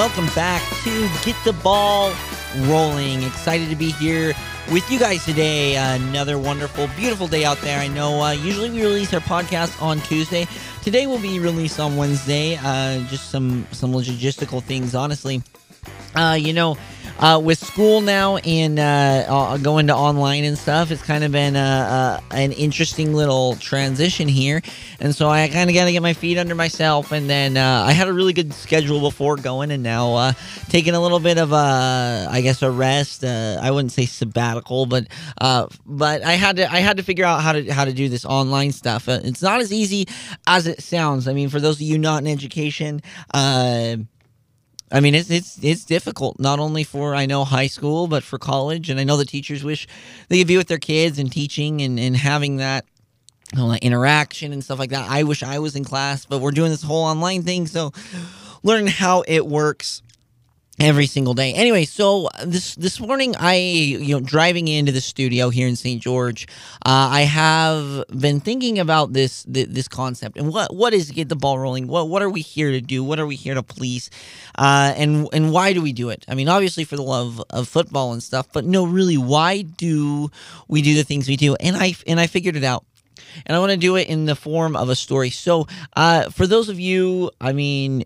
welcome back to Get the Ball Rolling. Excited to be here with you guys today. Another wonderful, beautiful day out there. I know uh, usually we release our podcast on Tuesday. Today will be released on Wednesday. Uh, just some some logistical things, honestly. Uh, you know, uh, with school now and uh, uh, going to online and stuff, it's kind of been a, a, an interesting little transition here. And so I kind of got to get my feet under myself. And then uh, I had a really good schedule before going, and now uh, taking a little bit of a, I guess, a rest. Uh, I wouldn't say sabbatical, but but I had to I had to figure out how to how to do this online stuff. it's not as easy as it sounds. I mean, for those of you not in education. I mean, it's it's it's difficult not only for I know high school, but for college, and I know the teachers wish they could be with their kids and teaching and and having that you know, interaction and stuff like that. I wish I was in class, but we're doing this whole online thing, so learning how it works every single day. Anyway, so this this morning I you know driving into the studio here in St. George, uh, I have been thinking about this this concept and what what is get the ball rolling. What what are we here to do? What are we here to police? Uh, and and why do we do it? I mean, obviously for the love of football and stuff, but no, really, why do we do the things we do? And I and I figured it out and I want to do it in the form of a story. So, uh, for those of you, I mean,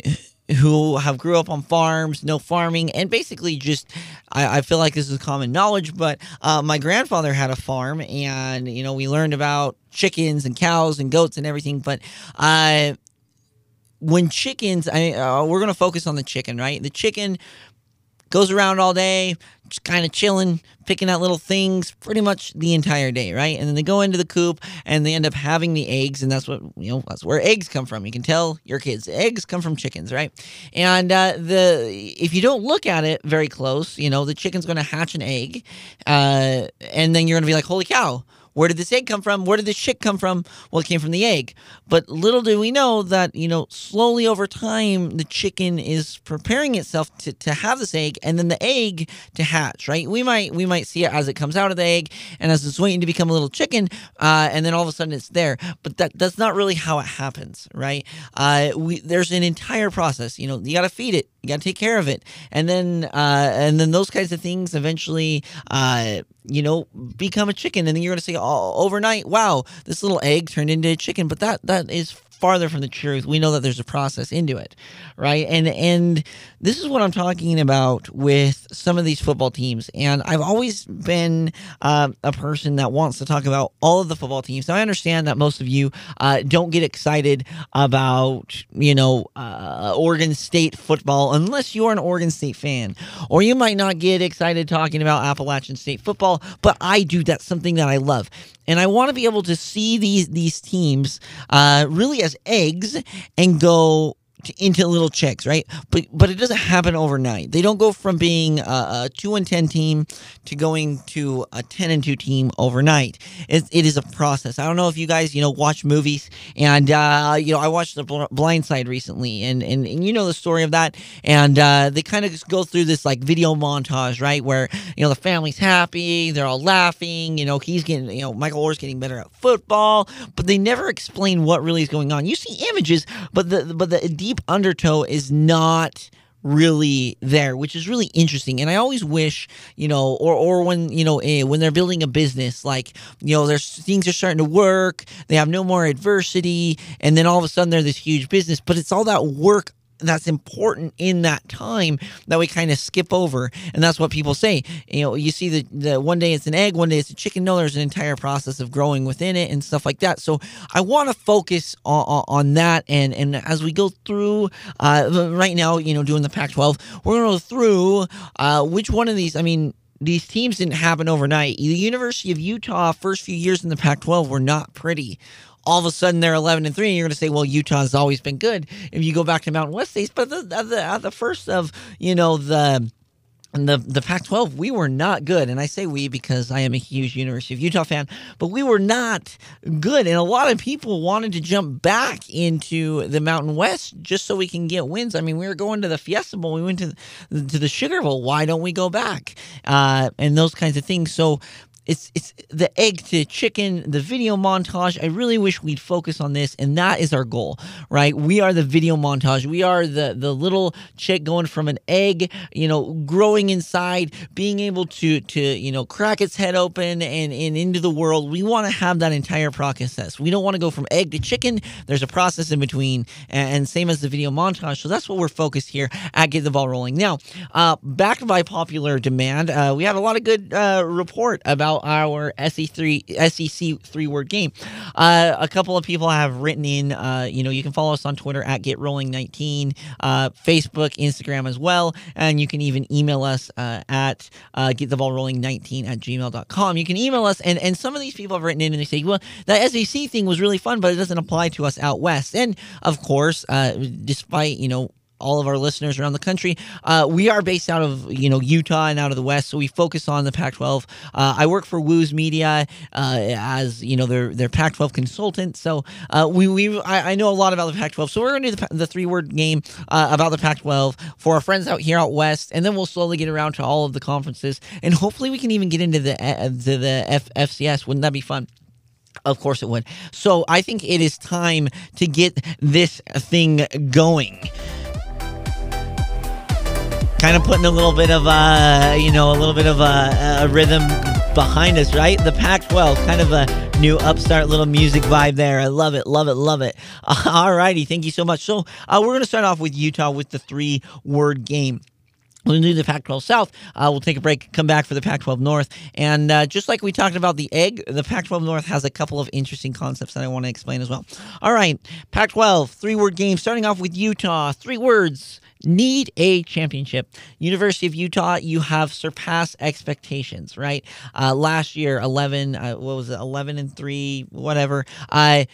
who have grew up on farms, no farming, and basically just I, I feel like this is common knowledge, but uh, my grandfather had a farm, and you know we learned about chickens and cows and goats and everything. But uh, when chickens, I uh, we're gonna focus on the chicken, right? The chicken goes around all day, just kind of chilling, picking out little things pretty much the entire day, right? And then they go into the coop and they end up having the eggs, and that's what you know. That's where eggs come from. You can tell your kids eggs come from chickens, right? And uh, the if you don't look at it very close, you know the chicken's going to hatch an egg, uh, and then you're going to be like, "Holy cow!" Where did this egg come from? Where did this chick come from? Well, it came from the egg. But little do we know that, you know, slowly over time, the chicken is preparing itself to, to have this egg and then the egg to hatch, right? We might we might see it as it comes out of the egg and as it's waiting to become a little chicken, uh, and then all of a sudden it's there. But that that's not really how it happens, right? Uh, we there's an entire process. You know, you got to feed it, you got to take care of it, and then uh, and then those kinds of things eventually, uh, you know, become a chicken, and then you're going to say, oh, overnight, wow, this little egg turned into a chicken. But that that is farther from the truth. We know that there's a process into it, right? And and this is what I'm talking about with some of these football teams. And I've always been uh, a person that wants to talk about all of the football teams. Now I understand that most of you uh, don't get excited about you know uh, Oregon State football unless you're an Oregon State fan, or you might not get excited talking about Appalachian State football. But I do. That's something that I love and I want to be able to see these these teams uh, really as eggs and go into little chicks, right? But but it doesn't happen overnight. They don't go from being a, a two and ten team to going to a ten and two team overnight. It, it is a process. I don't know if you guys you know watch movies, and uh, you know I watched The Blind Side recently, and and, and you know the story of that, and uh, they kind of go through this like video montage, right, where you know the family's happy, they're all laughing, you know he's getting you know Michael Oher's getting better at football, but they never explain what really is going on. You see images, but the but the deep deep undertow is not really there, which is really interesting. And I always wish, you know, or or when you know eh, when they're building a business, like you know, there's things are starting to work, they have no more adversity, and then all of a sudden they're this huge business, but it's all that work that's important in that time that we kind of skip over. And that's what people say. You know you see the, the one day it's an egg one day it's a chicken. No there's an entire process of growing within it and stuff like that. So i want to focus on, on that. And and as we go through uh, right now you know doing the pac 12 we're going to go through uh, which one of these i mean these teams didn't happen overnight. The University of Utah first few years in the Pac-12 were not pretty all of a sudden they're 11 and 3 and you're going to say well utah's always been good if you go back to mountain west states but the, the, the first of you know the the the Pac-12, we were not good, and I say we because I am a huge University of Utah fan. But we were not good, and a lot of people wanted to jump back into the Mountain West just so we can get wins. I mean, we were going to the Fiesta Bowl, we went to to the Sugar Bowl. Why don't we go back? Uh, and those kinds of things. So it's it's the egg to chicken, the video montage. I really wish we'd focus on this, and that is our goal, right? We are the video montage. We are the the little chick going from an egg, you know, growing inside, being able to to you know crack its head open and and into the world. We want to have that entire process. We don't want to go from egg to chicken. There's a process in between, and, same as the video montage. So that's what we're focused here at Get the Ball Rolling. Now, uh, backed by popular demand, uh, we had a lot of good uh, report about our SEC SEC three word game. Uh, a couple of people have written in. Uh, you know, you can follow us on Twitter at Get Rolling 19, uh, Facebook, Instagram as well, and you can even email us at Get the Ball Rolling 19 at gmail.com. You can email us, and and some of these people have written in and they say, well, that SEC thing was really fun, but it doesn't apply to us out west. And of course, despite you know all of our listeners around the country. Uh, we are based out of you know Utah and out of the West, so we focus on the Pac-12. Uh, I work for Woos Media uh, as you know their their Pac-12 consultant, so uh, we we I, I, know a lot about the Pac-12. So we're to do the, the three word game uh, about the Pac-12 for our friends out here out west, and then we'll slowly get around to all of the conferences, and hopefully we can even get into the uh, the F- FCS. Wouldn't that be fun? Of course it would. So I think it is time to get this thing going kind of putting a little bit of uh, you know, a little bit of a, a rhythm behind us, right? The Pac-12, kind of a new upstart little music vibe there. I love it, love it, love it. All righty, thank you so much. So uh, we're going to start off with Utah with the three-word game. We'll do the Pac 12 South. Uh, we'll take a break, come back for the Pac 12 North. And uh, just like we talked about the egg, the Pac 12 North has a couple of interesting concepts that I want to explain as well. All right, Pac 12, three word game, starting off with Utah. Three words need a championship. University of Utah, you have surpassed expectations, right? Uh, last year, 11, uh, what was it, 11 and 3, whatever. Uh,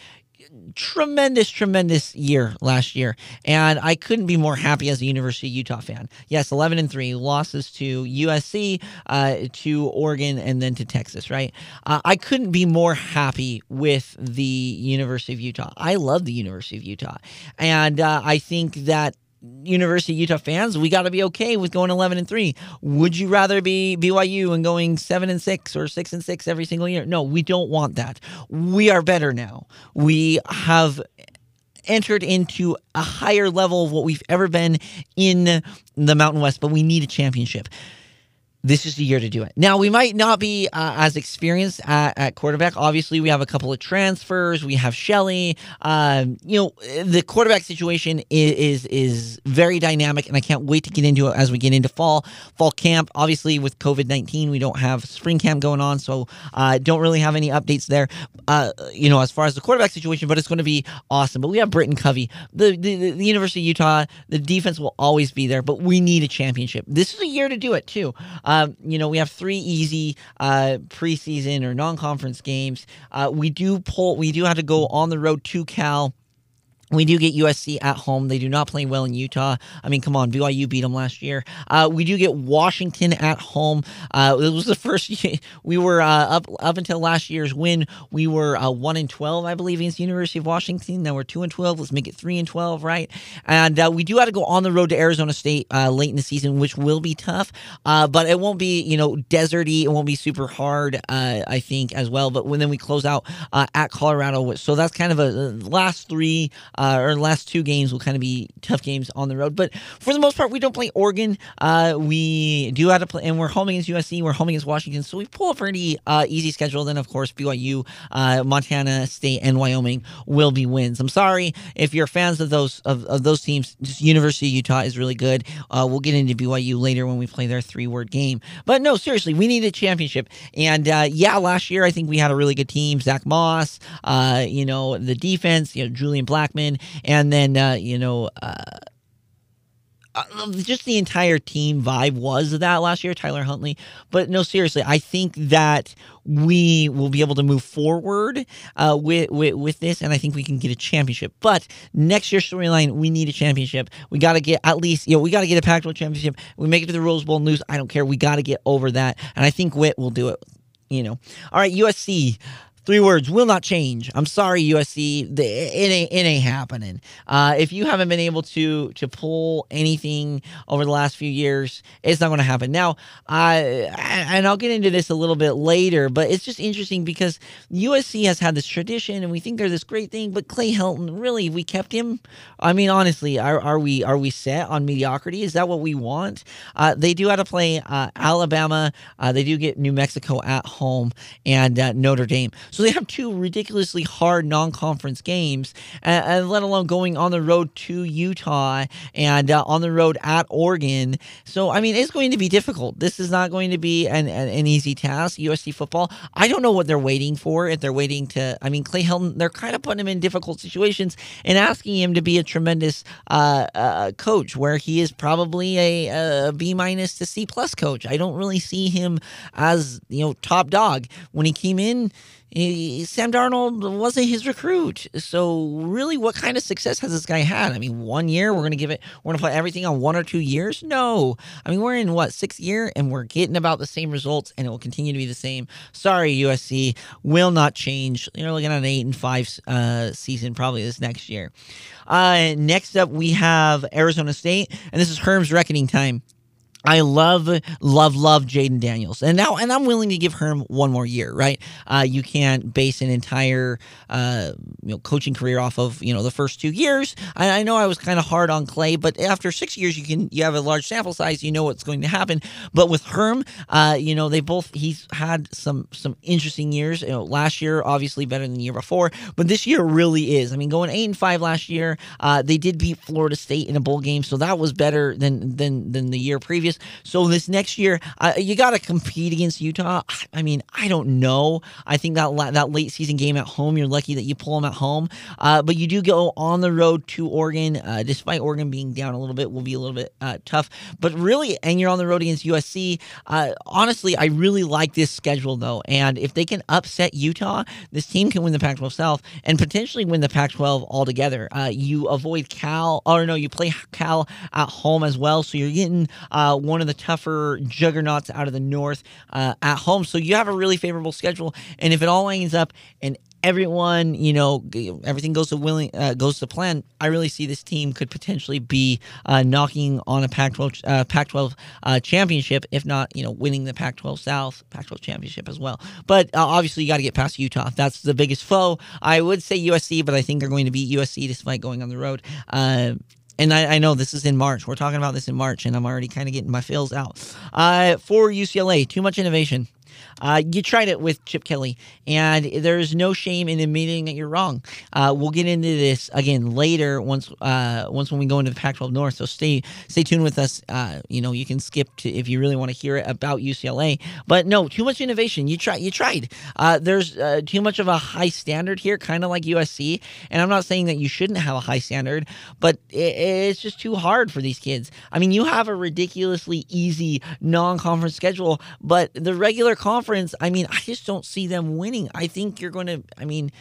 tremendous, tremendous year last year, and I couldn't be more happy as a University of Utah fan. Yes, eleven and three losses to USC, uh, to Oregon, and then to Texas. Right, uh, I couldn't be more happy with the University of Utah. I love the University of Utah, and uh, I think that University of Utah fans, we got to be okay with going 11 and 3. Would you rather be BYU and going 7 and 6 or 6 and 6 every single year? No, we don't want that. We are better now. We have entered into a higher level of what we've ever been in the Mountain West, but we need a championship this is the year to do it. Now, we might not be uh, as experienced at, at, quarterback. Obviously, we have a couple of transfers. We have Shelley. Um, you know, the quarterback situation is, is, is very dynamic, and I can't wait to get into it as we get into fall fall camp. Obviously, with COVID nineteen, we don't have spring camp going on, so uh, don't really have any updates there. Uh, you know, as far as the quarterback situation, but it's going to be awesome. But we have Britain Covey, the, the the University of Utah. The defense will always be there, but we need a championship. This is a year to do it too. You know, we have three easy uh, preseason or non-conference games. Uh, we do pull. We do have to go on the road to Cal. We do get USC at home. They do not play well in Utah. I mean, come on, BYU beat them last year. Uh, we do get Washington at home. Uh, it was the first year we were uh, up up until last year's win. We were uh, one and twelve, I believe, against University of Washington. Now we're two and twelve. Let's make it three and twelve, right? And uh, we do have to go on the road to Arizona State uh, late in the season, which will be tough, but it won't be you know deserty. It won't be super hard, I think, as well. But when then we close out at Colorado, so that's kind of a last three uh, or last two games will kind of be tough games on the road. But for the most part, we don't play Oregon. Uh, we do have to play, and we're home against USC. We're home against Washington, so we pull a pretty uh, easy schedule. Then, of course, BYU, uh, Montana State, and Wyoming will be wins. I'm sorry if you're fans of those of, of those teams. University of Utah is really good. Uh, we'll get into BYU later when we play their three word game. But no, seriously, we need a championship. And uh, yeah, last year I think we had a really good team. Zach Moss, you know, the defense, you know, Julian And then uh, you know. Uh, uh, just the entire team vibe was that last year, Tyler Huntley. But no, seriously, I think that we will be able to move forward uh, with, with, with this, and I think we can get a championship. But next year's storyline, we need a championship. We got to get at least, you know, we got to get a Pac-12 championship. We make it to the Rose Bowl news. I don't care. We got to get over that, and I think Whit will do it. You know, all right, USC Three words will not change. I'm sorry, USC. It ain't it ain't happening. Uh, if you haven't been able to to pull anything over the last few years, it's not going to happen. Now, and I'll get into this a little bit later, but it's just interesting because USC has had this tradition, and we think they're this great thing. But Clay Helton, really, we kept him. I mean, honestly, are, are we are we set on mediocrity? Is that what we want? Uh, they do have to play uh, Alabama. Uh, they do get New Mexico at home and Notre Dame. So they have two ridiculously hard non-conference games, and, let alone going on the road to Utah and uh, on the road at Oregon. So I mean, it's going to be difficult. This is not going to be an, an, an easy task. USC football. I don't know what they're waiting for. If they're waiting to, I mean, Clay Helton, they're kind of putting him in difficult situations and asking him to be a tremendous uh, uh, coach, where he is probably a, a B minus to C plus coach. I don't really see him as you know top dog when he came in he, Sam Darnold wasn't his recruit. So, really, what kind of success has this guy had? I mean, one year, we're going to give it, we're going to put everything on one or two years? No. I mean, we're in what, sixth year, and we're getting about the same results, and it will continue to be the same. Sorry, USC will not change. You're looking at an eight and five uh, season probably this next year. Uh, next up, we have Arizona State, and this is Herm's reckoning time. I love, love, love Jayden Daniels, and now, and I'm willing to give Herm one more year. Right? Uh, you can't base an entire, uh, you know, coaching career off of you know the first two years. I, I know I was kind of hard on Clay, but after six years, you can you have a large sample size. You know what's going to happen. But with Herm, uh, you know, they both he's had some some interesting years. You know, last year obviously better than the year before, but this year really is. I mean, going eight and five last year, uh, they did beat Florida State in a bowl game, so that was better than than than the year previous. So this next year, uh, you got to compete against Utah. I mean, I don't know. I think that la- that late season game at home, you're lucky that you pull them at home. Uh, but you do go on the road to Oregon, uh, despite Oregon being down a little bit, will be a little bit uh, tough. But really, and you're on the road against USC. Uh, honestly, I really like this schedule though, and if they can upset Utah, this team can win the Pac-12 South and potentially win the Pac-12 altogether. Uh, you avoid Cal, or no, you play Cal at home as well, so you're getting uh, one of the tougher juggernauts out of the North uh, at home. So you have a really favorable schedule. And if it all lines up and everyone, you know, everything goes to willing uh, goes to plan. I really see this team could potentially be uh, knocking on a Pac-12 uh, Pac-12 uh, championship, if not, you know, winning the Pac-12 South Pac-12 championship as well. But uh, obviously, you got to get past Utah. That's the biggest foe. I would say USC, but I think they're going to beat USC despite going on the road. And I, I, know this is in March. We're talking about this in March, and I'm already kind of getting my feels out. Uh, for UCLA, too much innovation. Uh, you tried it with Chip Kelly, and there's no shame in admitting that you're wrong. Uh, we'll get into this again later once uh, once when we go into the Pac-12 North. So stay stay tuned with us. Uh, you know, you can skip to if you really want to hear it about UCLA. But no, too much innovation. You tried. You tried. Uh, there's uh, too much of a high standard here, kind of like USC. And I'm not saying that you shouldn't have a high standard, but it, it's just too hard for these kids. I mean, you have a ridiculously easy non-conference schedule, but the regular conference, I mean, I just don't see them winning. I think you're going to, I mean,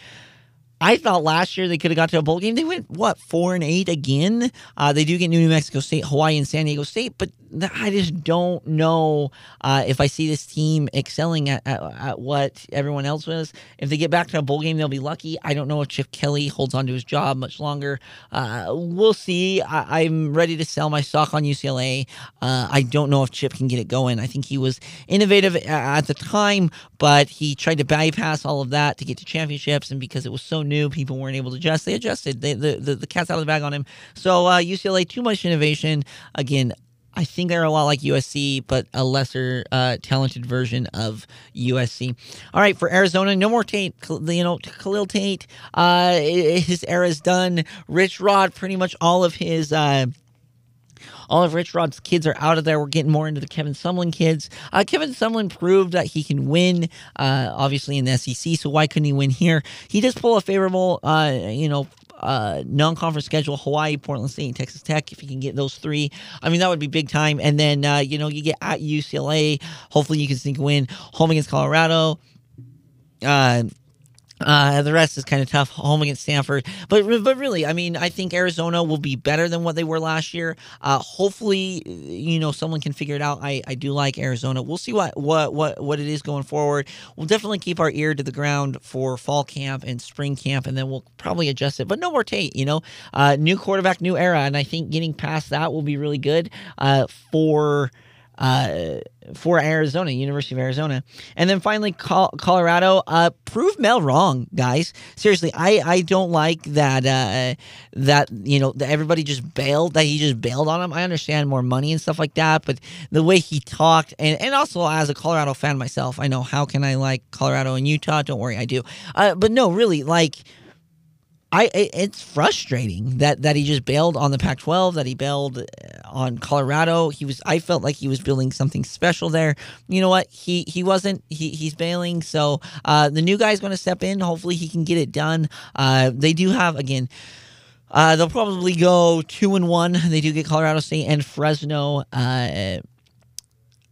I thought last year they could have got to a bowl game. They went what four and eight again. Uh, they do get New Mexico State, Hawaii, and San Diego State, but I just don't know uh, if I see this team excelling at, at, at, what everyone else was. If they get back to a bowl game, they'll be lucky. I don't know if Chip Kelly holds on to his job much longer. Uh, we'll see. I, am ready to sell my stock on UCLA. Uh, I don't know if Chip can get it going. I think he was innovative at the time, but he tried to bypass all of that to get to championships, and because it was so new, people weren't able to adjust. They adjusted. They, the, the, the cat's out of the bag on him. So UCLA, uh, too much innovation. Again, I think they're a lot like USC, but a lesser uh, talented version of USC. All right, for Arizona, no more Tate. You know, Khalil Tate, uh, his era is done. Rich Rod, pretty much all of his. Uh, all of Rich Rod's kids are out of there. We're getting more into the Kevin Sumlin kids. Uh, Kevin Sumlin proved that he can win, uh, obviously in the SEC. So why couldn't he win here? He does pull a favorable, uh, you know, uh, non-conference schedule: Hawaii, Portland State, and Texas Tech. If you can get those three, I mean that would be big time. And then uh, you know you get at UCLA. Hopefully you can sneak a win. Home against Colorado. Uh, Uh, the rest is kind of tough. Home against Stanford, but but really, I mean, I think Arizona will be better than what they were last year. Uh, hopefully, you know, someone can figure it out. I, I do like Arizona. We'll see what what what what it is going forward. We'll definitely keep our ear to the ground for fall camp and spring camp, and then we'll probably adjust it. But no more Tate, you know, uh, new quarterback, new era, and I think getting past that will be really good uh, for uh, for Arizona, University of Arizona. And then finally, Col- Colorado. Uh, prove Mel wrong, guys. Seriously, I, I don't like that uh, that you know that everybody just bailed that he just bailed on him. I understand more money and stuff like that, but the way he talked, and, and also as a Colorado fan myself, I know how can I like Colorado and Utah? Don't worry, I do. Uh, but no, really, like I it's frustrating that that he just bailed on the Pac-12, that he bailed uh, on Colorado. He was I felt like he was building something special there. You know what? He he wasn't. He he's bailing. So uh, the new guy's going to step in. Hopefully he can get it done. Uh, they do have again. Uh, they'll probably go two and one. They do get Colorado State and Fresno. Uh,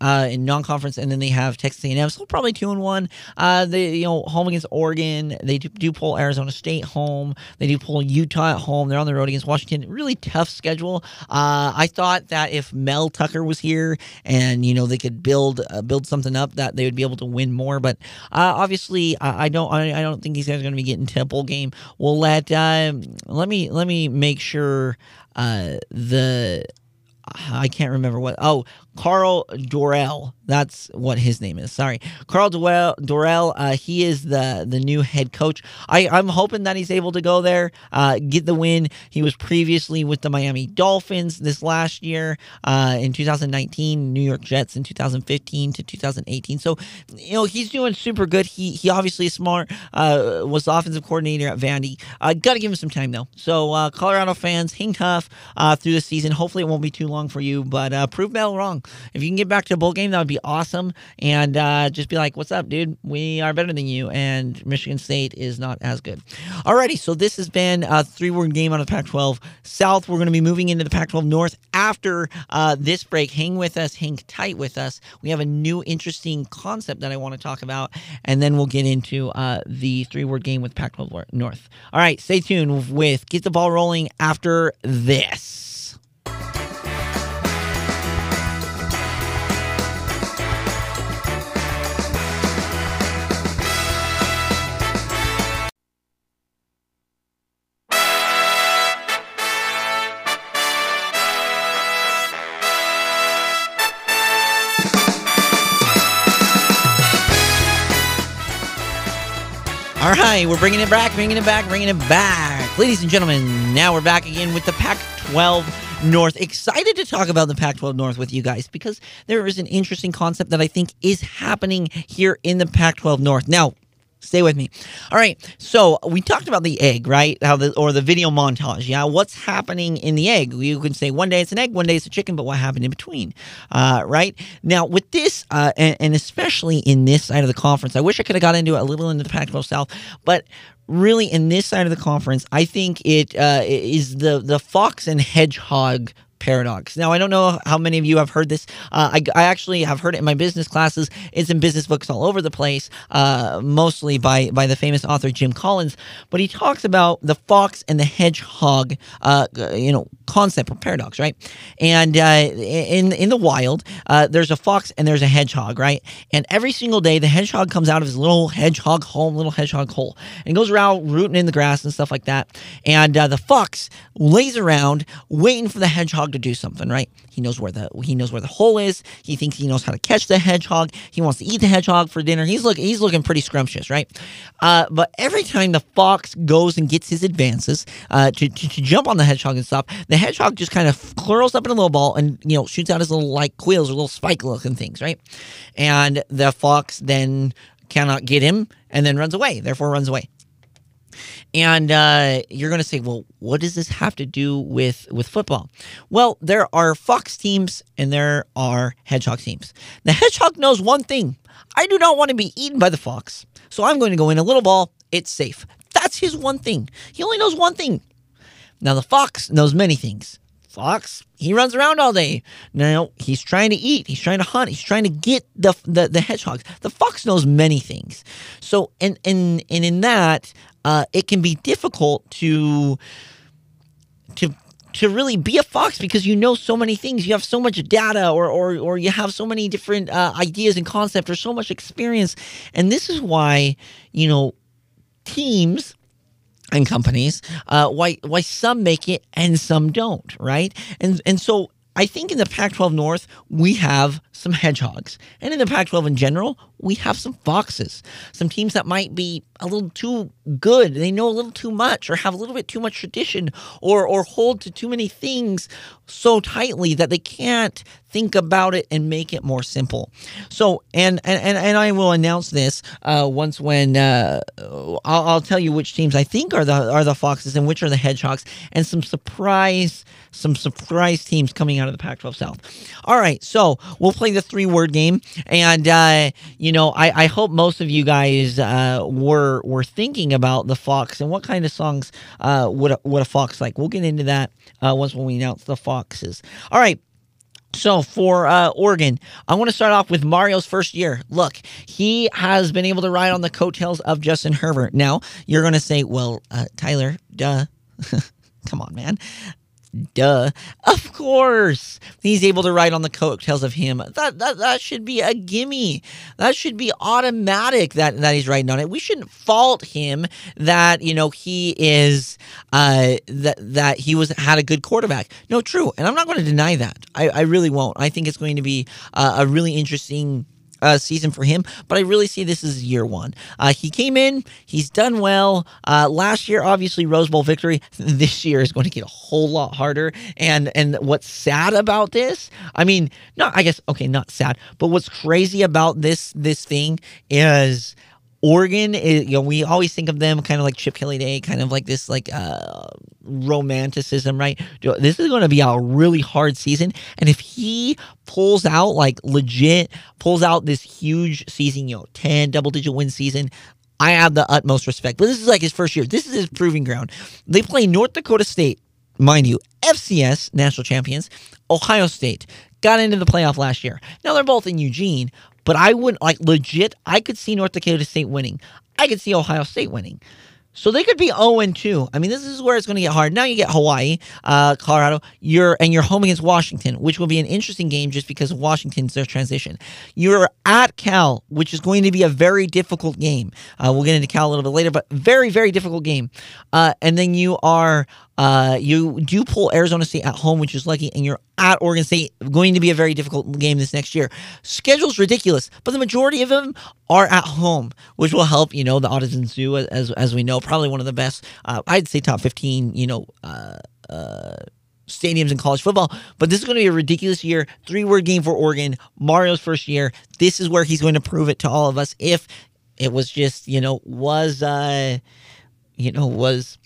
uh, in non-conference, and then they have Texas A&M, so probably two and one. Uh, they you know home against Oregon. They do, do, pull Arizona State home. They do pull Utah at home. They're on the road against Washington. Really tough schedule. Uh, I thought that if Mel Tucker was here and you know they could build uh, build something up, that they would be able to win more. But uh, obviously, I don't I, I, don't think these guys are going to be getting Temple game. We'll let um, let me let me make sure uh, the I can't remember what. Oh, Karl Dorrell. That's what his name is. Sorry, Karl Dorrell. Dorrell uh, he is the the new head coach. I I'm hoping that he's able to go there, uh, get the win. He was previously with the Miami Dolphins this last year uh, in 2019, New York Jets in 2015 to 2018. So you know he's doing super good. He he obviously is smart. Uh, was the offensive coordinator at Vandy. Uh, Got to give him some time though. So uh, Colorado fans, hang tough through the season. Hopefully it won't be too long for you, but prove Mel wrong. If you can get back to a bowl game, that would be awesome. And uh, just be like, what's up, dude? We are better than you. And Michigan State is not as good. Alrighty, so this has been a three word game on the Pac 12 South. We're going to be moving into the Pac 12 North after uh, this break. Hang with us, hang tight with us. We have a new interesting concept that I want to talk about. And then we'll get into uh, the three word game with Pac 12 North. All right, stay tuned with Get the Ball Rolling after this. All right, we're bringing it back, bringing it back, bringing it back. Ladies and gentlemen, now we're back again with the Pac 12 North. Excited to talk about the Pac 12 North with you guys because there is an interesting concept that I think is happening here in the Pac 12 North. Now, Stay with me. All right. So we talked about the egg, right? How the or the video montage. Yeah. What's happening in the egg? You can say one day it's an egg, one day it's a chicken, but what happened in between? Uh, right. Now with this, uh, and, and especially in this side of the conference, I wish I could have got into it a little into the Pac-12 South, but really in this side of the conference, I think it uh, is the the fox and hedgehog paradox. Now, I don't know how many of you have heard this. Uh, I, I, actually have heard it in my business classes. It's in business books all over the place, uh, mostly by, by the famous author Jim Collins. But he talks about the fox and the hedgehog, uh, you know, concept or paradox, right? And uh, in in the wild, uh, there's a fox and there's a hedgehog, right? And every single day, the hedgehog comes out of his little hedgehog home, little hedgehog hole, and goes around rooting in the grass and stuff like that. And uh, the fox lays around waiting for the hedgehog hedgehog to do something, right? He knows where the he knows where the hole is. He thinks he knows how to catch the hedgehog. He wants to eat the hedgehog for dinner. He's look he's looking pretty scrumptious, right? Uh, but every time the fox goes and gets his advances uh, to, to, to jump on the hedgehog and stuff, the hedgehog just kind of curls up in a little ball and you know shoots out his little like quills or little spike looking things, right? And the fox then cannot get him and then runs away. Therefore, runs away. And uh, you're going to say, well, what does this have to do with with football? Well, there are fox teams and there are hedgehog teams. The hedgehog knows one thing: I do not want to be eaten by the fox, so I'm going to go in a little ball. It's safe. That's his one thing. He only knows one thing. Now the fox knows many things. Fox he runs around all day. Now he's trying to eat. He's trying to hunt. He's trying to get the the, the hedgehogs. The fox knows many things. So and and and in that uh, it can be difficult to to to really be a fox because you know so many things. You have so much data or or, or you have so many different uh, ideas and concepts or so much experience. And this is why you know teams and companies uh, why why some make it and some don't right? And and so I think in the Pac 12 North, we have some hedgehogs. And in the Pac 12 in general, we have some foxes. Some teams that might be a little too good. They know a little too much or have a little bit too much tradition or, or hold to too many things so tightly that they can't think about it and make it more simple. So, and and, and I will announce this uh, once when uh, I'll, I'll tell you which teams I think are the are the foxes and which are the hedgehogs, and some surprise some surprise teams coming out of the Pac-12 South. All right, so we'll play the three word game, and uh, you know I, I hope most of you guys uh, were were thinking about the fox and what kind of songs uh, would a, would a fox like. We'll get into that uh, once when we announce the foxes. All right. So for uh, Oregon, I want to start off with Mario's first year. Look, he has been able to ride on the coattails of Justin Herbert. Now you're going to say, "Well, uh, Tyler, duh." Come on, man. Duh. Of course. He's able to ride on the coattails of him. That, that that should be a gimme. That should be automatic that, that he's riding on it. We shouldn't fault him that, you know, he is uh that that he was had a good quarterback. No, true. And I'm not going to deny that. I, I really won't. I think it's going to be uh, a really interesting uh, season for him, but I really see this as year one. Uh, he came in, he's done well. Uh, last year, obviously, Rose Bowl victory. This year is going to get a whole lot harder. And and what's sad about this? I mean, not I guess okay, not sad, but what's crazy about this this thing is Oregon is, you know, we always think of them kind of like Chip Kelly Day, kind of like this like uh, romanticism, right? This is going to be a really hard season, and if he pulls out like legit, pulls out this huge season, you know, ten double digit win season, I have the utmost respect. But this is like his first year. This is his proving ground. They play North Dakota State, mind you, FCS national champions, Ohio State got into the playoff last year. Now they're both in Eugene, but I wouldn't like legit. I could see North Dakota State winning. I could see Ohio State winning. So they could be 0 and 2. I mean, this is where it's going to get hard. Now you get Hawaii, uh, Colorado, you're and you're home against Washington, which will be an interesting game just because Washington's their transition. You're at Cal, which is going to be a very difficult game. Uh, we'll get into Cal a little bit later, but very, very difficult game. Uh, and then you are uh, you do pull Arizona State at home, which is lucky, and you're at Oregon State, going to be a very difficult game this next year. Schedule's ridiculous, but the majority of them are at home, which will help. You know, the Autzen Zoo, as as we know, probably one of the best. Uh, I'd say top fifteen. You know. Uh, uh, stadiums in college football. But this is going to be a ridiculous year. Three word game for Oregon. Mario's first year. This is where he's going to prove it to all of us. If it was just, you know, was, uh, you know, was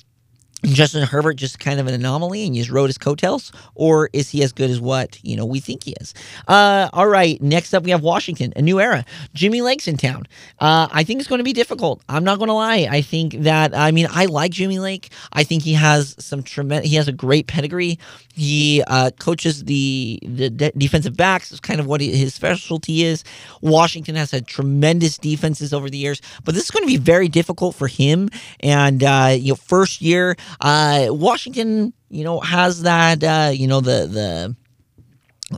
Justin Herbert just kind of an anomaly and just rode his coattails, or is he as good as what you know we think he is? Uh, all right, next up we have Washington, a new era. Jimmy Lake's in town. Uh, I think it's going to be difficult. I'm not going to lie. I think that I mean I like Jimmy Lake. I think he has some tremendous. He has a great pedigree. He uh, coaches the the de- defensive backs. It's kind of what his specialty is. Washington has had tremendous defenses over the years, but this is going to be very difficult for him. And uh, you know, first year. Uh, Washington, you know, has that, uh, you know, the the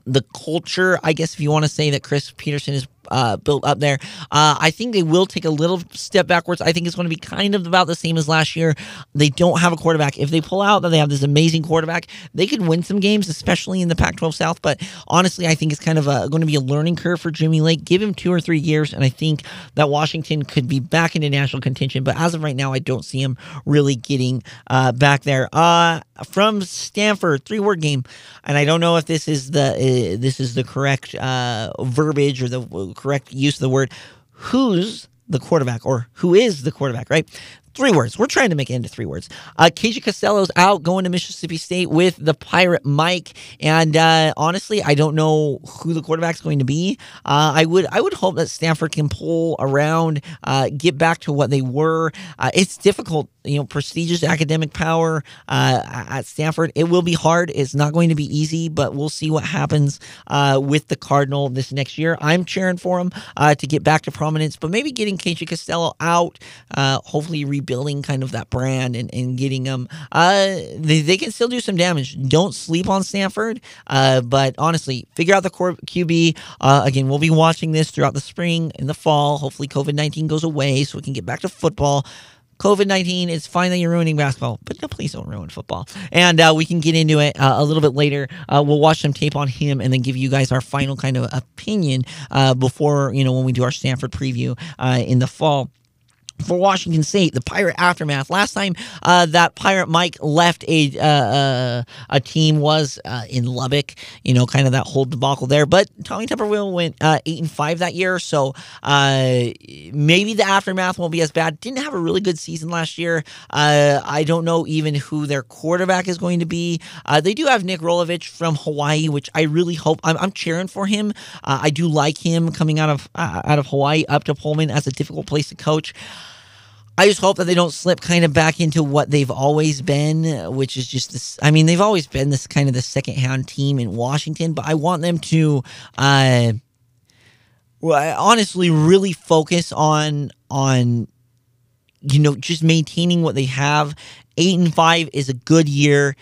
the culture, I guess, if you want to say that Chris Petersen is uh, built up there. Uh, I think they will take a little step backwards. I think it's going to be kind of about the same as last year. They don't have a quarterback. If they pull out that they have this amazing quarterback, they could win some games, especially in the Pac 12 South. But honestly, I think it's kind of a, going to be a learning curve for Jimmy Lake. Give him two or three years, and I think that Washington could be back into national contention. But as of right now, I don't see him really getting uh, back there. Uh, from Stanford, three word game, and I don't know if this is the uh, this is the correct uh, verbiage or the correct use of the word. Who's the quarterback or who is the quarterback, right? Three words. We're trying to make it into three words. Uh, KJ Costello's out going to Mississippi State with the Pirate Mike, and uh, honestly, I don't know who the quarterback's going to be. Uh, I would I would hope that Stanford can pull around, uh, get back to what they were. Uh, it's difficult, you know, prestigious academic power uh, at Stanford. It will be hard. It's not going to be easy, but we'll see what happens with the Cardinal this next year. I'm cheering for him to get back to prominence, but maybe getting KJ Costello out, hopefully. Re- rebuilding kind of that brand and, and getting them. Uh, they, they can still do some damage. Don't sleep on Stanford. Uh, but honestly, figure out the core QB. Uh, again, we'll be watching this throughout the spring and the fall. Hopefully, COVID 19 goes away so we can get back to football. COVID 19, is fine that you're ruining basketball, but no, please don't ruin football. And uh, we can get into it uh, a little bit later. Uh, we'll watch some tape on him and then give you guys our final kind of opinion uh, before, you know, when we do our Stanford preview uh, in the fall for Washington State, the Pirate aftermath. Last time uh, that Pirate Mike left a uh, uh, a team was uh, in Lubbock. You know, kind of that whole debacle there. But Tommy Tuberville went uh, eight and five that year, so uh, maybe the aftermath won't be as bad. Didn't have a really good season last year. I don't know even who their quarterback is going to be. they do have Nick Rolovich from Hawaii, which I really hope. I'm, I'm cheering for him. I do like him coming out of out of Hawaii up to Pullman as a difficult place to coach. I just hope that they don't slip kind of back into what they've always been, which is just this. I mean, they've always been this kind of the second hand team in Washington, but I want them to, uh, honestly, really focus on on you know just maintaining what they have. Eight and five is a good year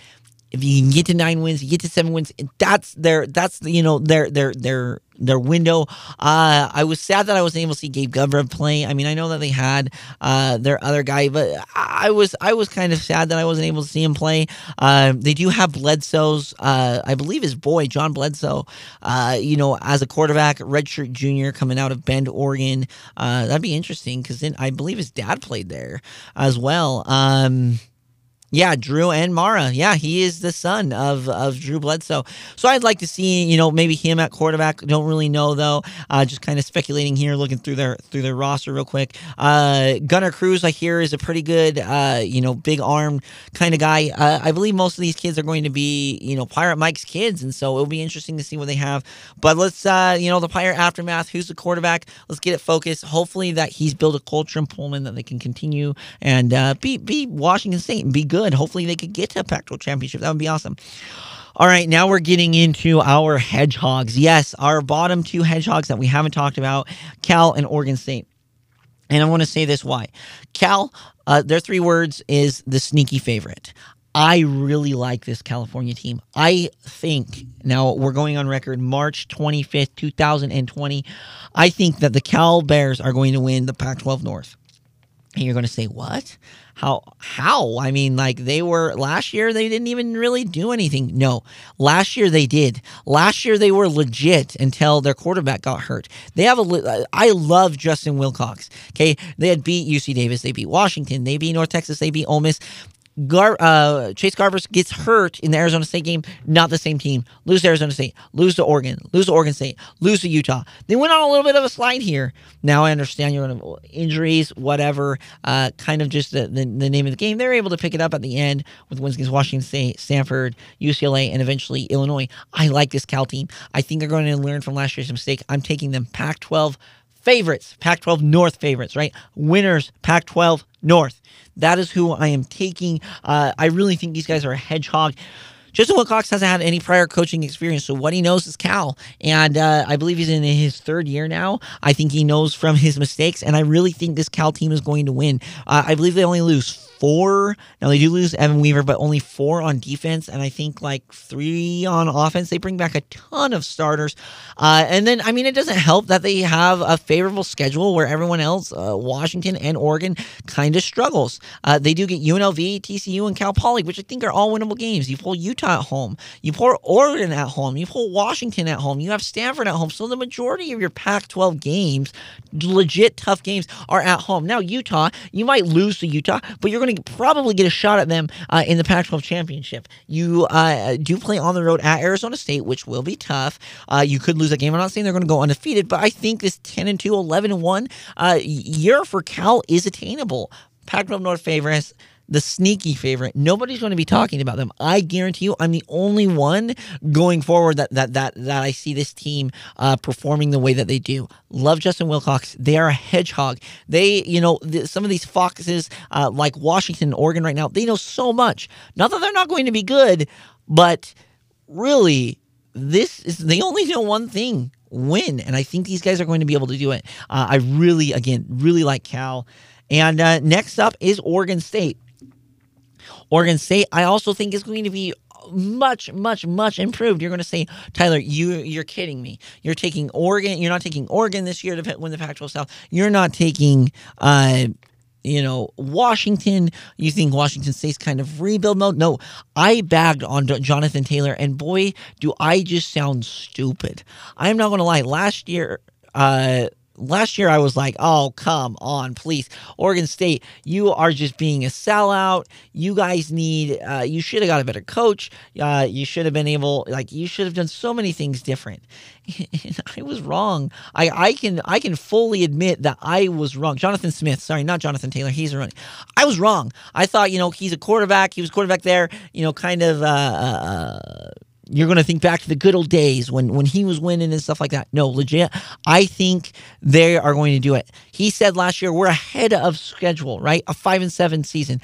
if you can get to nine wins, you get to seven wins. That's their that's you know their their their their window. Uh, I was sad that I wasn't able to see Gage Gubrud play. I mean, I know that they had uh, their other guy, but I was I was kind of sad that I wasn't able to see him play. Uh, they do have Bledsoe's, uh, I believe his boy John Bledsoe. Uh, you know, as a quarterback, redshirt junior coming out of Bend, Oregon. Uh, that'd be interesting because then I believe his dad played there as well. Um, yeah, Drew and Mara. Yeah, he is the son of of Drew Bledsoe. So I'd like to see, you know, maybe him at quarterback. Don't really know though. Uh, just kind of speculating here, looking through their through their roster real quick. Uh, Gunner Cruz, I hear, is a pretty good, uh, you know, big arm kind of guy. Uh, I believe most of these kids are going to be, you know, Pirate Mike's kids, and so it'll be interesting to see what they have. But let's, uh, you know, the Pirate aftermath. Who's the quarterback? Let's get it focused. Hopefully that he's built a culture in Pullman that they can continue and uh, be be Washington State and be good good. Hopefully, they could get to a Pac 12 championship. That would be awesome. All right, now we're getting into our hedgehogs. Yes, our bottom two hedgehogs that we haven't talked about Cal and Oregon State. And I want to say this why. Cal, uh, their three words is the sneaky favorite. I really like this California team. I think now we're going on record March 25th, 2020. I think that the Cal Bears are going to win the Pac 12 North. And you're going to say, what? How? How? I mean, like they were last year, they didn't even really do anything. No, last year they did. Last year they were legit until their quarterback got hurt. They have a. I love Justin Wilcox. Okay, they had beat UC Davis, they beat Washington, they beat North Texas, they beat Ole Miss. Gar, uh, Chase Garbers gets hurt in the Arizona State game. Not the same team. Lose to Arizona State. Lose to Oregon. Lose to Oregon State. Lose to Utah. They went on a little bit of a slide here. Now I understand you're going injuries, whatever. Uh, kind of just the, the, the name of the game. They're able to pick it up at the end with wins against Washington State, Stanford, UCLA, and eventually Illinois. I like this Cal team. I think they're going to learn from last year's mistake. I'm taking them Pac-12 favorites, Pac 12 North favorites, right? Winners, Pac 12 North. That is who I am taking. Uh, I really think these guys are a hedgehog. Justin Wilcox hasn't had any prior coaching experience, so what he knows is Cal, and uh, I believe he's in his third year now. I think he knows from his mistakes, and I really think this Cal team is going to win. Uh, I believe they only lose four. Now they do lose Evan Weaver, but only four on defense, and I think like three on offense. They bring back a ton of starters, uh, and then I mean it doesn't help that they have a favorable schedule where everyone else, uh, Washington and Oregon, kind of struggles. Uh, they do get UNLV, TCU, and Cal Poly, which I think are all winnable games. You pull Utah at home, you pull Oregon at home, you pull Washington at home, you have Stanford at home. So the majority of your Pac-12 games, legit tough games, are at home. Now Utah, you might lose to Utah, but you're going to to probably get a shot at them uh, in the Pac 12 championship. You uh, do play on the road at Arizona State, which will be tough. Uh, you could lose a game. I'm not saying they're going to go undefeated, but I think this 10 and 2, 11 and 1 uh, year for Cal is attainable Pac-12 North favorites the sneaky favorite. Nobody's going to be talking about them. I guarantee you, I'm the only one going forward that that that that I see this team uh, performing the way that they do. Love Justin Wilcox. They are a hedgehog. They, you know, the, some of these foxes uh, like Washington, Oregon, right now, they know so much. Not that they're not going to be good, but really, this is they only know one thing win. And I think these guys are going to be able to do it. Uh, I really, again, really like Cal. And uh, next up is Oregon State. Oregon State, I also think is going to be much, much, much improved. You're going to say, Tyler, you you're kidding me. You're taking Oregon. You're not taking Oregon this year to win the Pac-12 South. You're not taking. Uh, you know, Washington, you think Washington State's kind of rebuild mode? No, I bagged on Jonathan Taylor, and boy, do I just sound stupid. I'm not going to lie. Last year, uh, last year I was like, oh, come on, please. Oregon State, you are just being a sellout. You guys need, uh, you should have got a better coach. Uh, you should have been able, like, you should have done so many things different. And I was wrong. I, I can I can fully admit that I was wrong. Jonathan Smith, sorry, not Jonathan Taylor. He's running. I was wrong. I thought, you know, he's a quarterback. He was quarterback there, you know, kind of uh, uh you're going to think back to the good old days when when he was winning and stuff like that. No, legit. I think they are going to do it. He said last year we're ahead of schedule, right? A 5 and 7 season.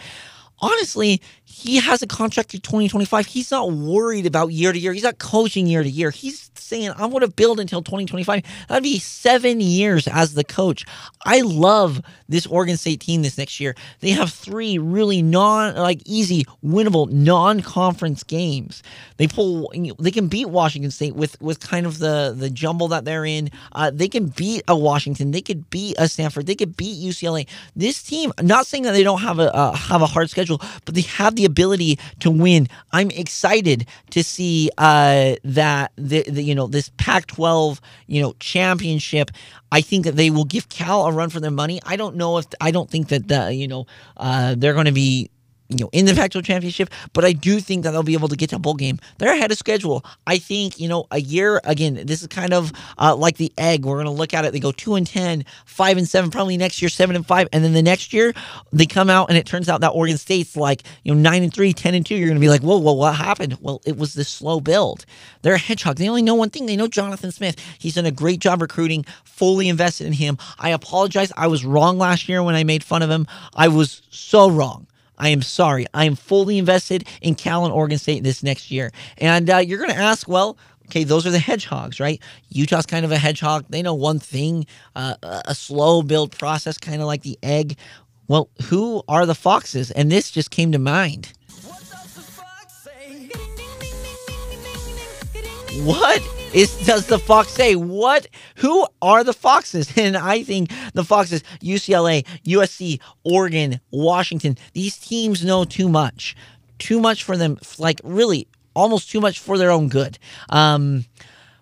Honestly, he has a contract through 2025. He's not worried about year to year. He's not coaching year to year. He's saying, I'm going to build until 2025. That'd be seven years as the coach. I love this Oregon State team this next year. They have three really non, like easy, winnable non conference games. They pull, they can beat Washington State with, with kind of the, the jumble that they're in. Uh, they can beat a Washington. They could beat a Stanford. They could beat UCLA. This team, not saying that they don't have a, uh, have a hard schedule, but they have the ability to win. I'm excited to see uh, that the, the you know this Pac-12 you know championship. I think that they will give Cal a run for their money. I don't know if I don't think that the, you know uh, they're going to be you know, in the Pac-12 championship, but I do think that they'll be able to get to a bowl game. They're ahead of schedule. I think, you know, a year again, this is kind of uh, like the egg. We're gonna look at it. They go two and 10, 5 and seven, probably next year, seven and five, and then the next year they come out and it turns out that Oregon State's like, you know, nine and three, 10 and two. You're gonna be like, whoa, whoa, what happened? Well, it was this slow build. They're a hedgehog. They only know one thing. They know Jonathan Smith. He's done a great job recruiting, fully invested in him. I apologize. I was wrong last year when I made fun of him. I was so wrong. I am sorry. I am fully invested in Cal and Oregon State this next year. And uh, you're going to ask, well, okay, those are the hedgehogs, right? Utah's kind of a hedgehog. They know one thing uh, a slow build process, kind of like the egg. Well, who are the foxes? And this just came to mind. What is does the fox say? What? Who are the foxes? And I think the foxes: UCLA, USC, Oregon, Washington. These teams know too much, too much for them. Like really, almost too much for their own good. Um,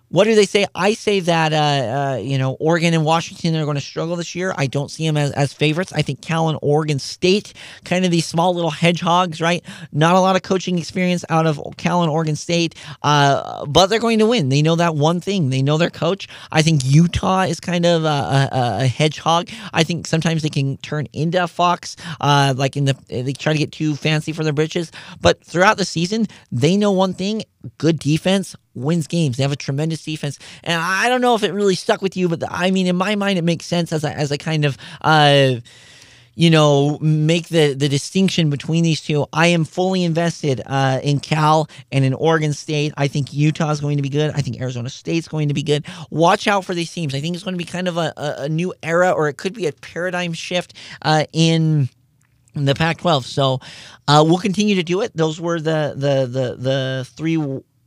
what do they say? I say that uh, uh, you know Oregon and Washington are going to struggle this year. I don't see them as, as favorites. I think Cal and Oregon State, kind of these small little hedgehogs, right? Not a lot of coaching experience out of Cal and Oregon State, uh, but they're going to win. They know that one thing. They know their coach. I think Utah is kind of a, a, a hedgehog. I think sometimes they can turn into a fox, uh, like in the they try to get too fancy for their britches. But throughout the season, they know one thing: good defense wins games. They have a tremendous defense, and I don't know if it really stuck with you, but the, I mean, in my mind, it makes sense as a, as a kind of. Uh, you know, make the, the distinction between these two. I am fully invested uh, in Cal and in Oregon State. I think Utah is going to be good. I think Arizona State's going to be good. Watch out for these teams. I think it's going to be kind of a, a, a new era, or it could be a paradigm shift uh, in the Pac-12. So uh, we'll continue to do it. Those were the the the the three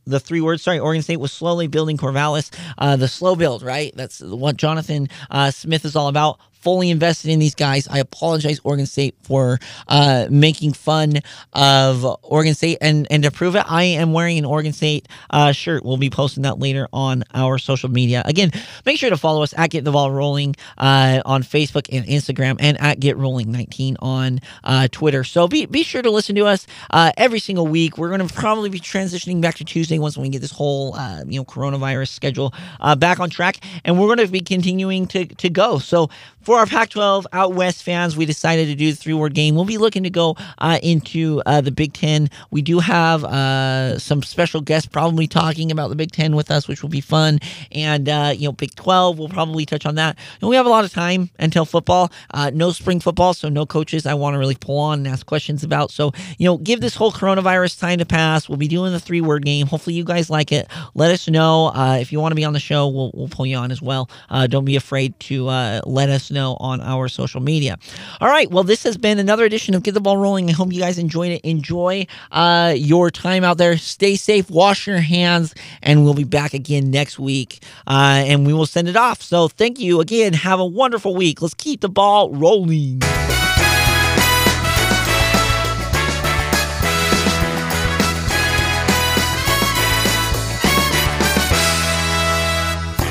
the three words. Sorry, Oregon State was slowly building Corvallis. Uh, the slow build, right? That's what Jonathan uh, Smith is all about fully invested in these guys. I apologize, Oregon State, for uh, making fun of Oregon State. And, and to prove it, I am wearing an Oregon State uh, shirt. We'll be posting that later on our social media. Again, make sure to follow us at Get the Ball Rolling uh, on Facebook and Instagram and at Get Rolling 19 on uh, Twitter. So be, be sure to listen to us uh, every single week. We're going to probably be transitioning back to Tuesday once we get this whole uh, you know coronavirus schedule back on track. And we're going to be continuing to, to go. So for our Pac 12 out west fans, we decided to do the three word game. We'll be looking to go uh, into uh, the Big Ten. We do have uh, some special guests probably talking about the Big Ten with us, which will be fun. And, uh, you know, Big 12, we'll probably touch on that. And we have a lot of time until football. Uh, no spring football, so no coaches I want to really pull on and ask questions about. So, you know, give this whole coronavirus time to pass. We'll be doing the three word game. Hopefully, you guys like it. Let us know. Uh, if you want to be on the show, we'll, we'll pull you on as well. don't be afraid to let us know on our social media. All right. Well, this has been another edition of Get the Ball Rolling. I hope you guys enjoyed it. Enjoy uh, your time out there. Stay safe. Wash your hands. And we'll be back again next week. Uh, and we will send it off. So thank you again. Have a wonderful week. Let's keep the ball rolling.